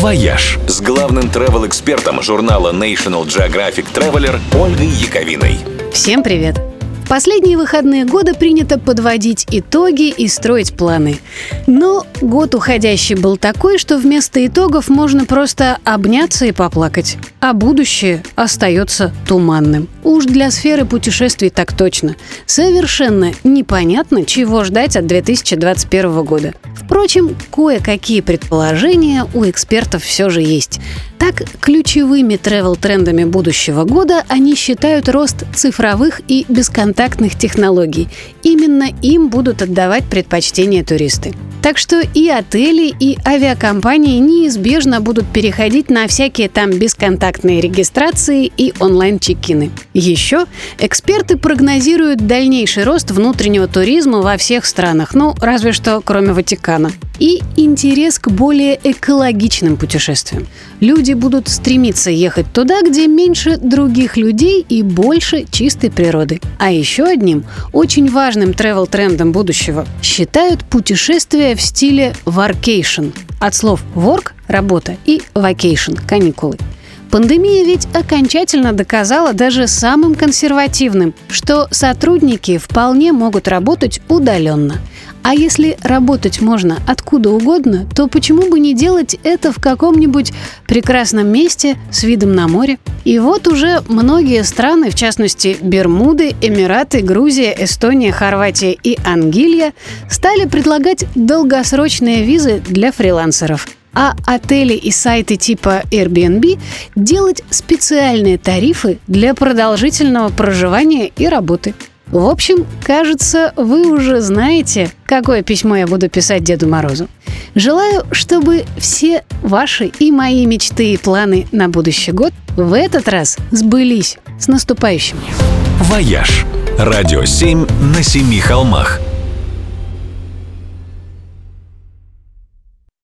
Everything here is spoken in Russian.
«Вояж» с главным travel-экспертом журнала National Geographic Traveler Ольгой Яковиной. Всем привет! последние выходные года принято подводить итоги и строить планы. Но год уходящий был такой, что вместо итогов можно просто обняться и поплакать. А будущее остается туманным. Уж для сферы путешествий так точно. Совершенно непонятно, чего ждать от 2021 года. Впрочем, кое-какие предположения у экспертов все же есть. Так, ключевыми тревел-трендами будущего года они считают рост цифровых и бесконтактных технологий. Именно им будут отдавать предпочтение туристы. Так что и отели, и авиакомпании неизбежно будут переходить на всякие там бесконтактные регистрации и онлайн-чекины. Еще эксперты прогнозируют дальнейший рост внутреннего туризма во всех странах, ну, разве что кроме Ватикана. И интерес к более экологичным путешествиям. Люди будут стремиться ехать туда, где меньше других людей и больше чистой природы. А еще одним очень важным тревел-трендом будущего считают путешествия в стиле workation. От слов work – работа и vacation – каникулы. Пандемия ведь окончательно доказала даже самым консервативным, что сотрудники вполне могут работать удаленно. А если работать можно откуда угодно, то почему бы не делать это в каком-нибудь прекрасном месте с видом на море? И вот уже многие страны, в частности Бермуды, Эмираты, Грузия, Эстония, Хорватия и Ангилья, стали предлагать долгосрочные визы для фрилансеров – а отели и сайты типа Airbnb делать специальные тарифы для продолжительного проживания и работы. В общем, кажется, вы уже знаете, какое письмо я буду писать Деду Морозу. Желаю, чтобы все ваши и мои мечты и планы на будущий год в этот раз сбылись. С наступающим! «Вояж» – радио 7 на семи холмах –